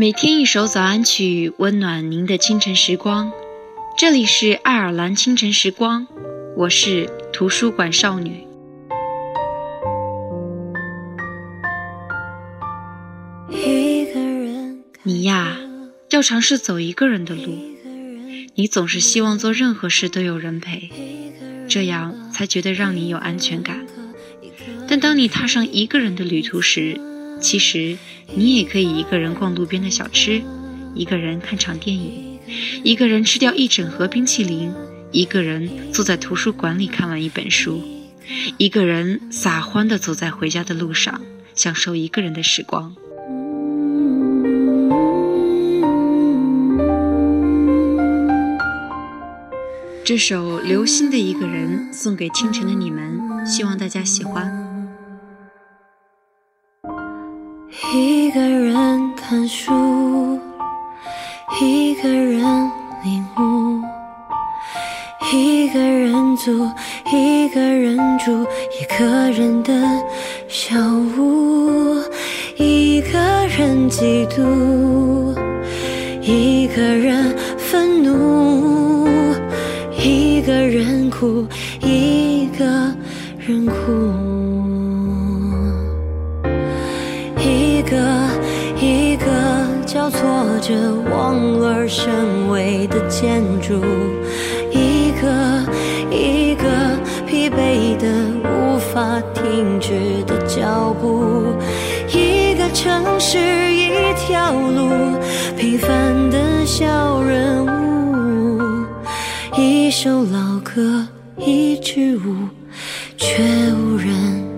每天一首早安曲，温暖您的清晨时光。这里是爱尔兰清晨时光，我是图书馆少女。你呀，要尝试走一个人的路。你总是希望做任何事都有人陪，这样才觉得让你有安全感。但当你踏上一个人的旅途时，其实，你也可以一个人逛路边的小吃，一个人看场电影，一个人吃掉一整盒冰淇淋，一个人坐在图书馆里看完一本书，一个人撒欢地走在回家的路上，享受一个人的时光。这首刘星的一个人送给清晨的你们，希望大家喜欢。一个人看书，一个人领悟，一个人租，一个人住，一个人的小屋，一个人嫉妒，一个人愤怒，一个人哭，一个人哭。一个一个交错着望而生畏的建筑，一个一个疲惫的无法停止的脚步，一个城市一条路，平凡的小人物，一首老歌一支舞，却无人。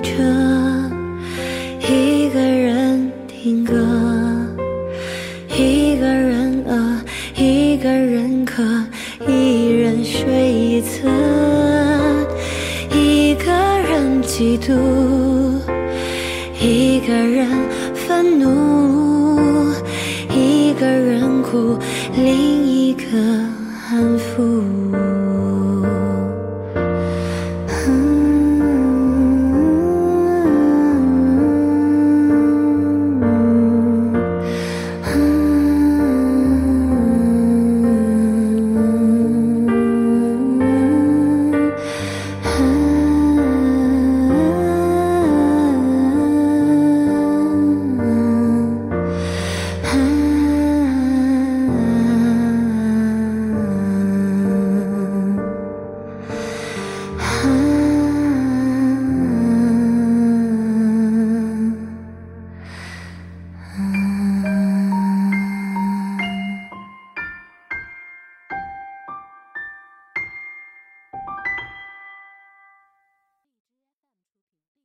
车一个人听歌一个人饿一个人渴一人睡一侧一个人嫉妒一个人愤怒一个人哭另一个安抚